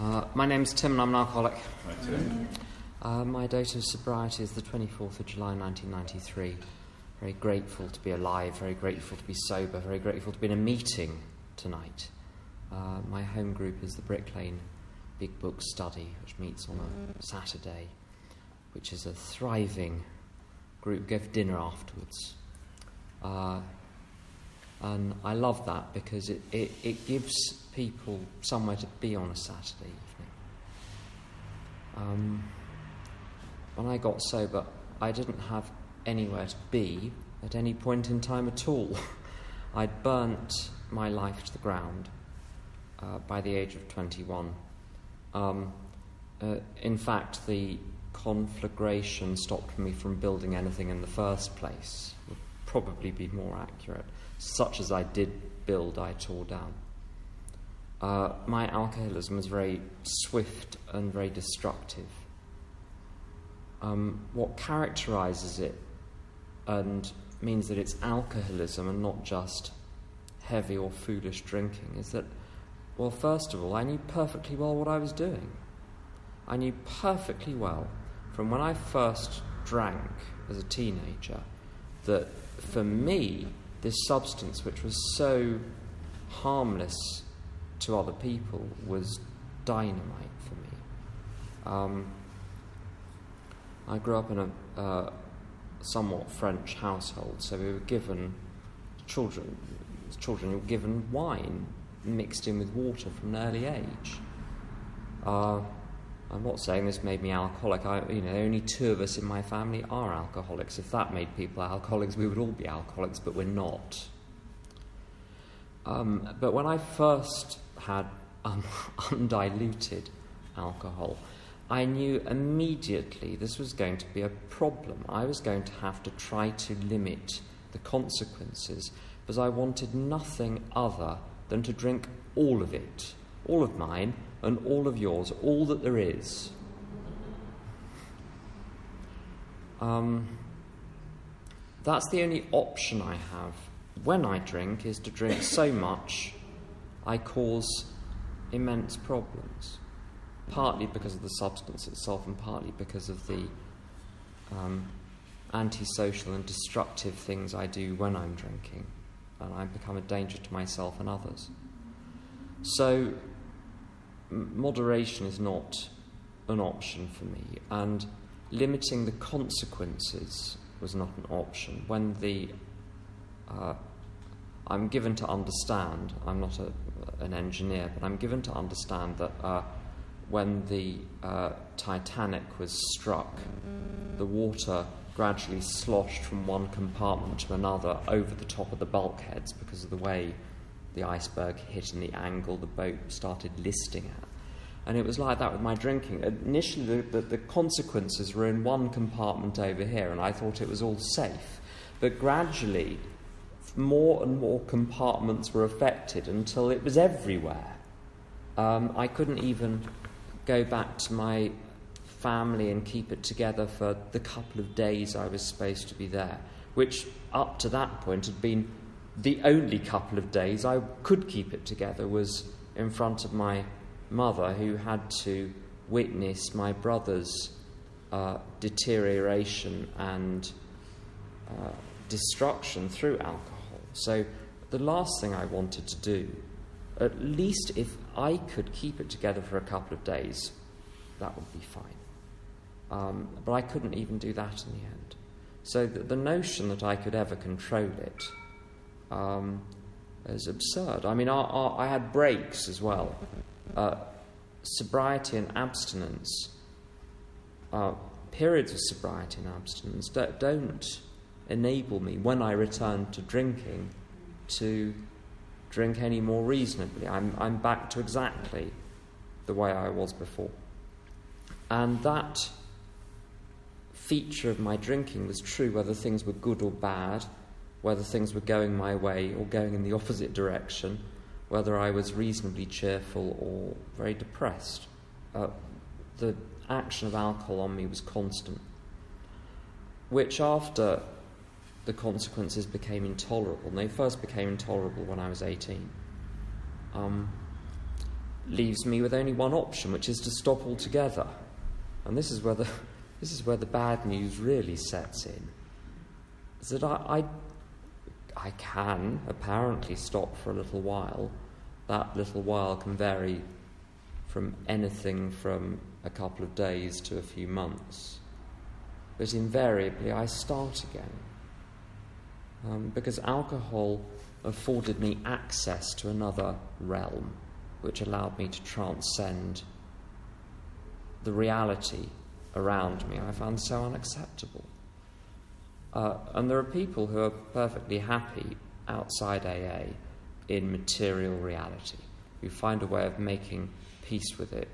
Uh, my name's Tim and I'm an alcoholic. Uh, my date of sobriety is the 24th of July 1993. Very grateful to be alive, very grateful to be sober, very grateful to be in a meeting tonight. Uh, my home group is the Brick Lane Big Book Study, which meets on a Saturday, which is a thriving group. Go for dinner afterwards. Uh, and I love that because it, it, it gives people somewhere to be on a Saturday evening. Um, when I got sober, I didn't have anywhere to be at any point in time at all. I'd burnt my life to the ground uh, by the age of 21. Um, uh, in fact, the conflagration stopped me from building anything in the first place, would probably be more accurate such as I did build, I tore down. Uh, my alcoholism was very swift and very destructive. Um, what characterizes it and means that it's alcoholism and not just heavy or foolish drinking is that, well, first of all, I knew perfectly well what I was doing. I knew perfectly well from when I first drank as a teenager that for me, this substance, which was so harmless to other people, was dynamite for me. Um, I grew up in a uh, somewhat French household, so we were given children. Children were given wine mixed in with water from an early age. Uh, I'm not saying this made me alcoholic. I, you know, only two of us in my family are alcoholics. If that made people alcoholics, we would all be alcoholics, but we're not. Um, but when I first had um, undiluted alcohol, I knew immediately this was going to be a problem. I was going to have to try to limit the consequences because I wanted nothing other than to drink all of it, all of mine, and all of yours, all that there is. Um, that's the only option I have when I drink is to drink so much I cause immense problems. Partly because of the substance itself, and partly because of the um, antisocial and destructive things I do when I'm drinking, and I become a danger to myself and others. So, moderation is not an option for me, and limiting the consequences was not an option. When the uh, I'm given to understand, I'm not a, an engineer, but I'm given to understand that uh, when the uh, Titanic was struck, the water gradually sloshed from one compartment to another over the top of the bulkheads because of the way the iceberg hit and the angle the boat started listing at. And it was like that with my drinking. Initially, the, the, the, consequences were in one compartment over here, and I thought it was all safe. But gradually, more and more compartments were affected until it was everywhere. Um, I couldn't even go back to my family and keep it together for the couple of days I was supposed to be there, which up to that point had been the only couple of days I could keep it together was in front of my mother, who had to witness my brother's uh, deterioration and uh, destruction through alcohol. So, the last thing I wanted to do, at least if I could keep it together for a couple of days, that would be fine. Um, but I couldn't even do that in the end. So, the, the notion that I could ever control it um, is absurd. I mean, our, our, I had breaks as well. Uh, sobriety and abstinence, uh, periods of sobriety and abstinence, don't, don't enable me, when I return to drinking, to drink any more reasonably. I'm, I'm back to exactly the way I was before. And that feature of my drinking was true whether things were good or bad, whether things were going my way or going in the opposite direction, whether I was reasonably cheerful or very depressed. Uh, the action of alcohol on me was constant, which after the consequences became intolerable. And they first became intolerable when I was 18. Um, leaves me with only one option, which is to stop altogether. And this is where the, this is where the bad news really sets in. Is that I, I, I can apparently stop for a little while. That little while can vary from anything from a couple of days to a few months. But invariably, I start again. Um, because alcohol afforded me access to another realm which allowed me to transcend the reality around me I found so unacceptable. Uh, and there are people who are perfectly happy outside AA in material reality, who find a way of making peace with it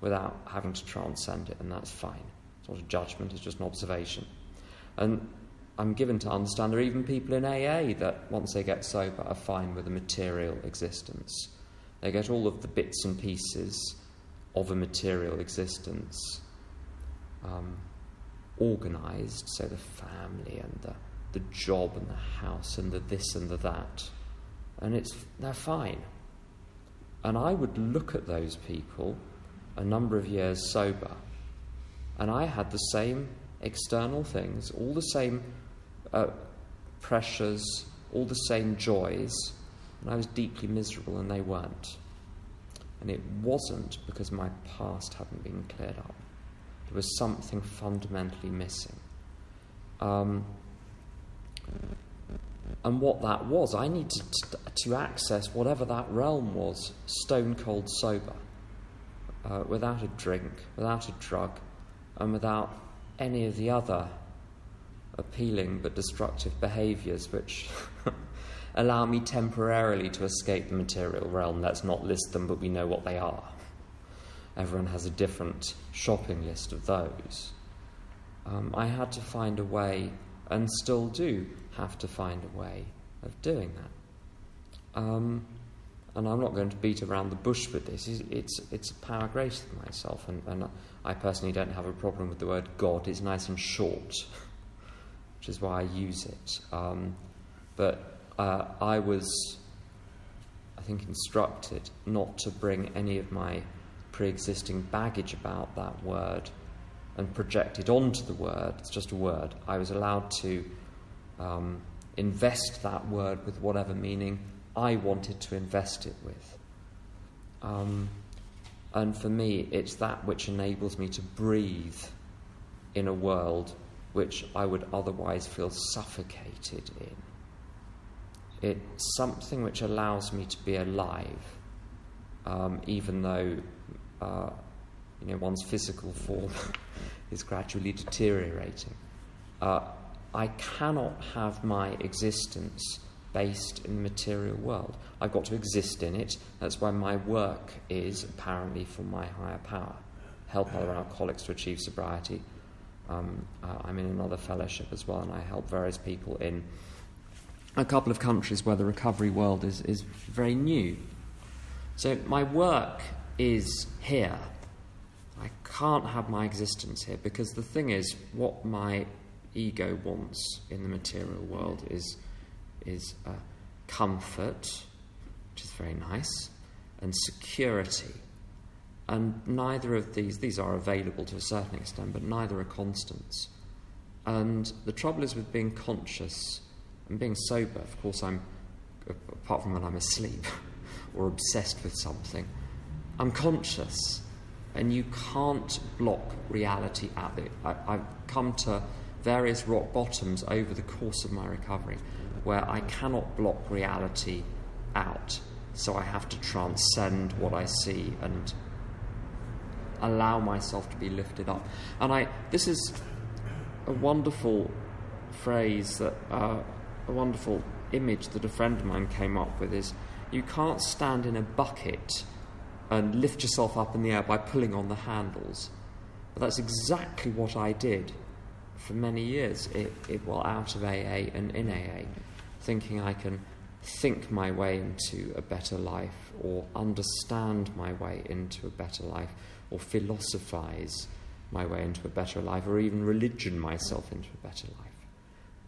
without having to transcend it, and that's fine. It's not a judgment, it's just an observation. And I'm given to understand there are even people in AA that, once they get sober, are fine with a material existence. They get all of the bits and pieces of a material existence um, organized, so the family and the, the job and the house and the this and the that. And it's, they're fine. And I would look at those people a number of years sober, and I had the same external things, all the same uh, pressures, all the same joys, and I was deeply miserable and they weren't. And it wasn't because my past hadn't been cleared up. There was something fundamentally missing. Um, and what that was, I needed to, to, access whatever that realm was, stone cold sober, uh, without a drink, without a drug, and without any of the other appealing but destructive behaviours which allow me temporarily to escape the material realm. Let's not list them, but we know what they are. Everyone has a different shopping list of those. Um, I had to find a way, and still do have to find a way of doing that. Um, and I'm not going to beat around the bush with this. It's, it's a power grace than myself, and, and I personally don't have a problem with the word God. It's nice and short, which is why I use it. Um, but uh, I was, I think, instructed not to bring any of my pre existing baggage about that word and project it onto the word. It's just a word. I was allowed to um, invest that word with whatever meaning I wanted to invest it with. Um, and for me, it's that which enables me to breathe in a world which I would otherwise feel suffocated in. It's something which allows me to be alive, um, even though uh, you know one's physical form is gradually deteriorating. Uh, I cannot have my existence based in the material world. I've got to exist in it. That's why my work is apparently for my higher power. Help other alcoholics to achieve sobriety. Um, uh, I'm in another fellowship as well, and I help various people in a couple of countries where the recovery world is, is very new. So my work is here. I can't have my existence here because the thing is, what my ego wants in the material world is, is uh, comfort, which is very nice, and security. And neither of these, these are available to a certain extent, but neither are constants. And the trouble is with being conscious and being sober, of course, I'm, apart from when I'm asleep or obsessed with something, I'm conscious. And you can't block reality it. I, I've come to various rock bottoms over the course of my recovery where I cannot block reality out. So I have to transcend what I see and allow myself to be lifted up. And I, this is a wonderful phrase that uh, a wonderful image that a friend of mine came up with is you can't stand in a bucket and lift yourself up in the air by pulling on the handles. But that's exactly what I did for many years, it, it, well, out of AA and in AA, thinking I can think my way into a better life or understand my way into a better life or philosophize my way into a better life or even religion myself into a better life.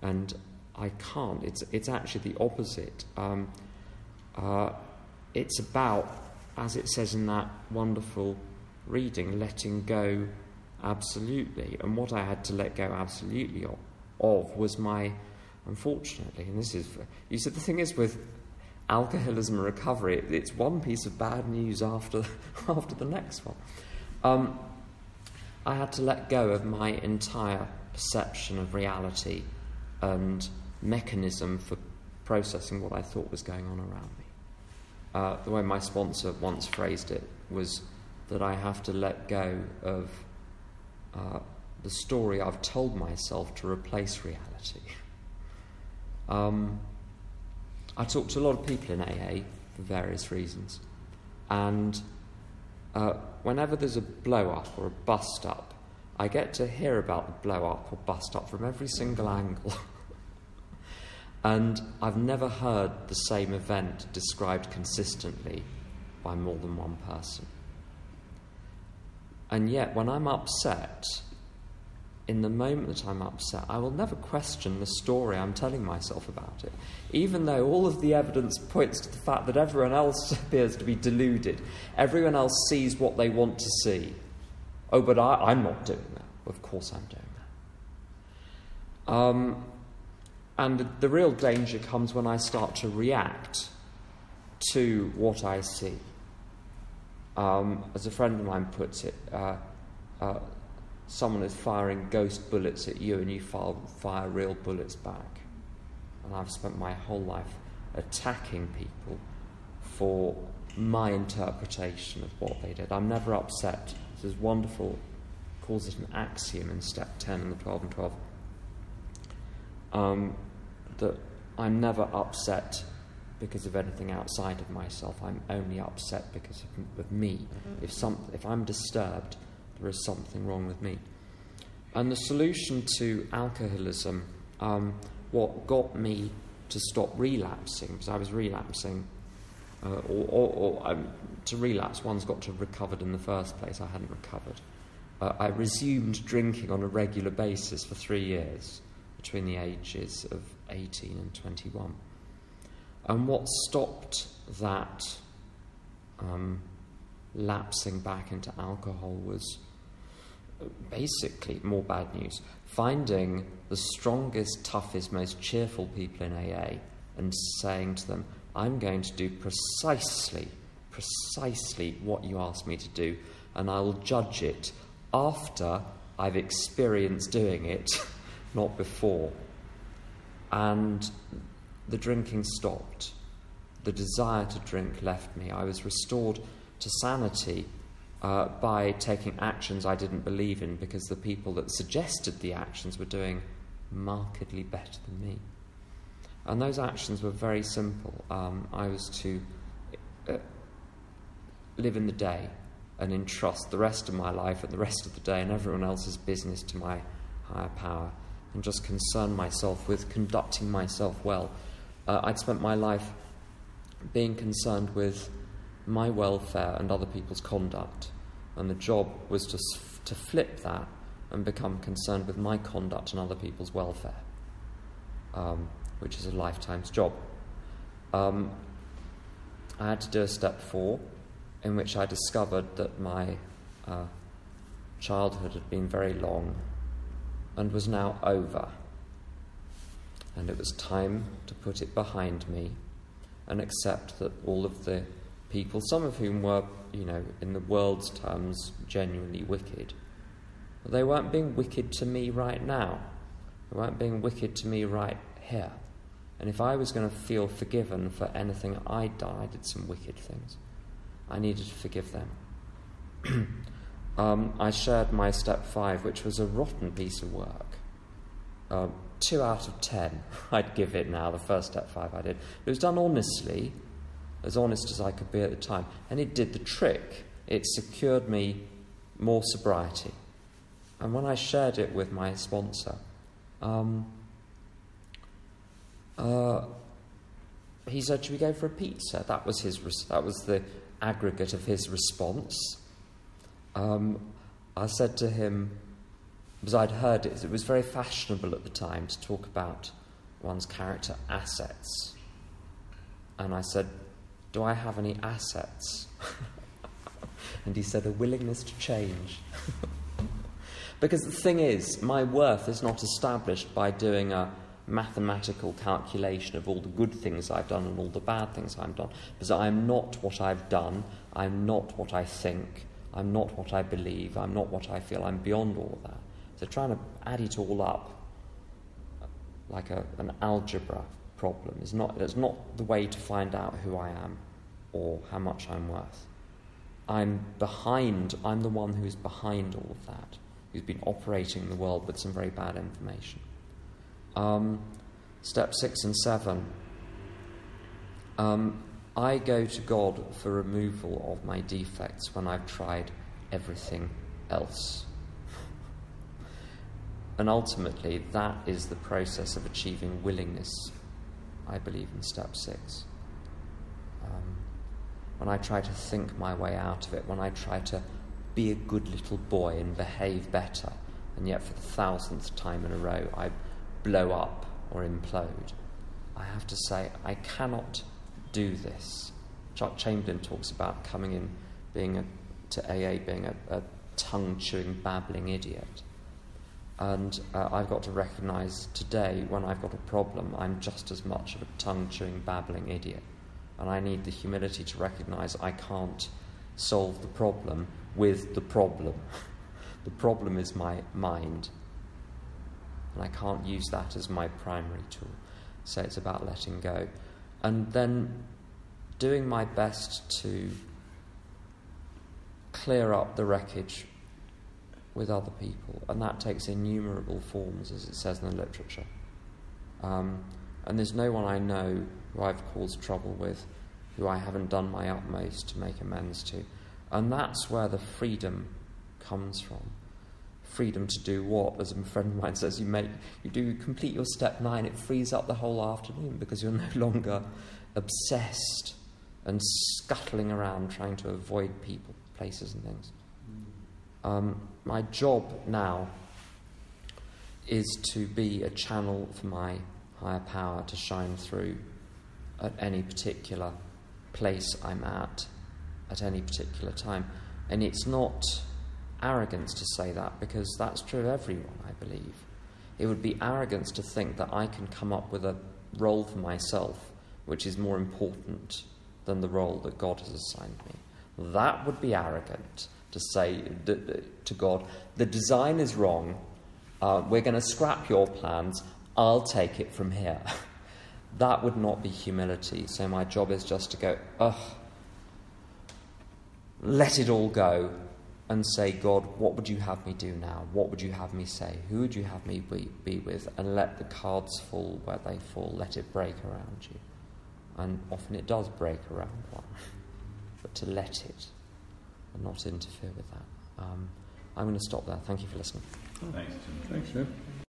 And I can't. It's, it's actually the opposite. Um, uh, it's about as it says in that wonderful reading, letting go absolutely. And what I had to let go absolutely of, of was my, unfortunately, and this is, you said the thing is with alcoholism recovery, it's one piece of bad news after, after the next one. Um, I had to let go of my entire perception of reality and mechanism for processing what I thought was going on around me. Uh, the way my sponsor once phrased it was that I have to let go of uh, the story I've told myself to replace reality. Um, I talk to a lot of people in AA for various reasons, and uh, whenever there's a blow up or a bust up, I get to hear about the blow up or bust up from every single angle. and I've never heard the same event described consistently by more than one person. And yet, when I'm upset, in the moment that I'm upset, I will never question the story I'm telling myself about it. Even though all of the evidence points to the fact that everyone else appears to be deluded, everyone else sees what they want to see. Oh, but I, am not doing that. Of course, I'm doing that. Um, and the real danger comes when I start to react to what I see. Um, as a friend of mine puts it, uh, uh, someone is firing ghost bullets at you and you fire, fire real bullets back. And I've spent my whole life attacking people for my interpretation of what they did. I'm never upset. This is wonderful, calls it an axiom in step 10 and the 12 and 12. Um, that I'm never upset because of anything outside of myself. I'm only upset because of, of me. Mm-hmm. If, some, if I'm disturbed, there is something wrong with me. And the solution to alcoholism, um, what got me to stop relapsing, because I was relapsing, uh, or, or, or um, to relapse, one's got to have recovered in the first place. I hadn't recovered. Uh, I resumed drinking on a regular basis for three years between the ages of 18 and 21. And what stopped that um, lapsing back into alcohol was basically more bad news. Finding the strongest, toughest, most cheerful people in AA and saying to them, I'm going to do precisely, precisely what you asked me to do, and I will judge it after I've experienced doing it, not before. And the drinking stopped. The desire to drink left me. I was restored to sanity uh, by taking actions I didn't believe in because the people that suggested the actions were doing markedly better than me. And those actions were very simple. Um, I was to uh, live in the day and entrust the rest of my life and the rest of the day and everyone else's business to my higher power and just concern myself with conducting myself well. Uh, I'd spent my life being concerned with my welfare and other people's conduct. And the job was to, to flip that and become concerned with my conduct and other people's welfare, um, which is a lifetime's job. Um, I had to do a step four, in which I discovered that my uh, childhood had been very long and was now over. And it was time to put it behind me and accept that all of the people, some of whom were, you know, in the world's terms, genuinely wicked. But they weren't being wicked to me right now. They weren't being wicked to me right here. And if I was going to feel forgiven for anything I'd done, I did some wicked things. I needed to forgive them. um, I shared my step five, which was a rotten piece of work. Uh, two out of ten, I'd give it now, the first step five I did. It was done honestly, as honest as I could be at the time. And it did the trick. It secured me more sobriety. And when I shared it with my sponsor, um, uh, he said, "Should we go for a pizza?" That was his. Res- that was the aggregate of his response. Um, I said to him, because I'd heard it, it was very fashionable at the time to talk about one's character assets, and I said, Do I have any assets? and he said, A willingness to change. because the thing is, my worth is not established by doing a mathematical calculation of all the good things I've done and all the bad things I've done. Because I'm not what I've done, I'm not what I think, I'm not what I believe, I'm not what I feel, I'm beyond all that. So trying to add it all up like a, an algebra problem is not, it's not the way to find out who I am or how much I'm worth. I'm behind, I'm the one who's behind all of that, who's been operating the world with some very bad information. Um, step six and seven. Um, I go to God for removal of my defects when I've tried everything else. And ultimately, that is the process of achieving willingness, I believe, in step six. Um, when I try to think my way out of it, when I try to be a good little boy and behave better, and yet for the thousandth time in a row I blow up or implode, I have to say, I cannot do this. Chuck Chamberlain talks about coming in being a, to AA being a, a tongue chewing, babbling idiot. And uh, I've got to recognize today when I've got a problem, I'm just as much of a tongue chewing, babbling idiot. And I need the humility to recognize I can't solve the problem with the problem. the problem is my mind. And I can't use that as my primary tool. So it's about letting go. And then doing my best to clear up the wreckage with other people, and that takes innumerable forms, as it says in the literature. Um, and there's no one I know who I've caused trouble with who I haven't done my utmost to make amends to. And that's where the freedom comes from. Freedom to do what? As a friend of mine says, you make you do complete your step nine, it frees up the whole afternoon because you're no longer obsessed and scuttling around trying to avoid people, places, and things. Um, my job now is to be a channel for my higher power to shine through at any particular place I'm at, at any particular time. And it's not arrogance to say that because that's true of everyone, I believe. It would be arrogance to think that I can come up with a role for myself which is more important than the role that God has assigned me. That would be arrogant to say to God, the design is wrong, uh, we're going to scrap your plans, I'll take it from here. that would not be humility. So my job is just to go, ugh, let it all go and say, God, what would you have me do now? What would you have me say? Who would you have me be, be with? And let the cards fall where they fall. Let it break around you. And often it does break around one. But to let it and not interfere with that. Um, I'm going to stop there. Thank you for listening. Thanks, Tim. Thanks, Tim.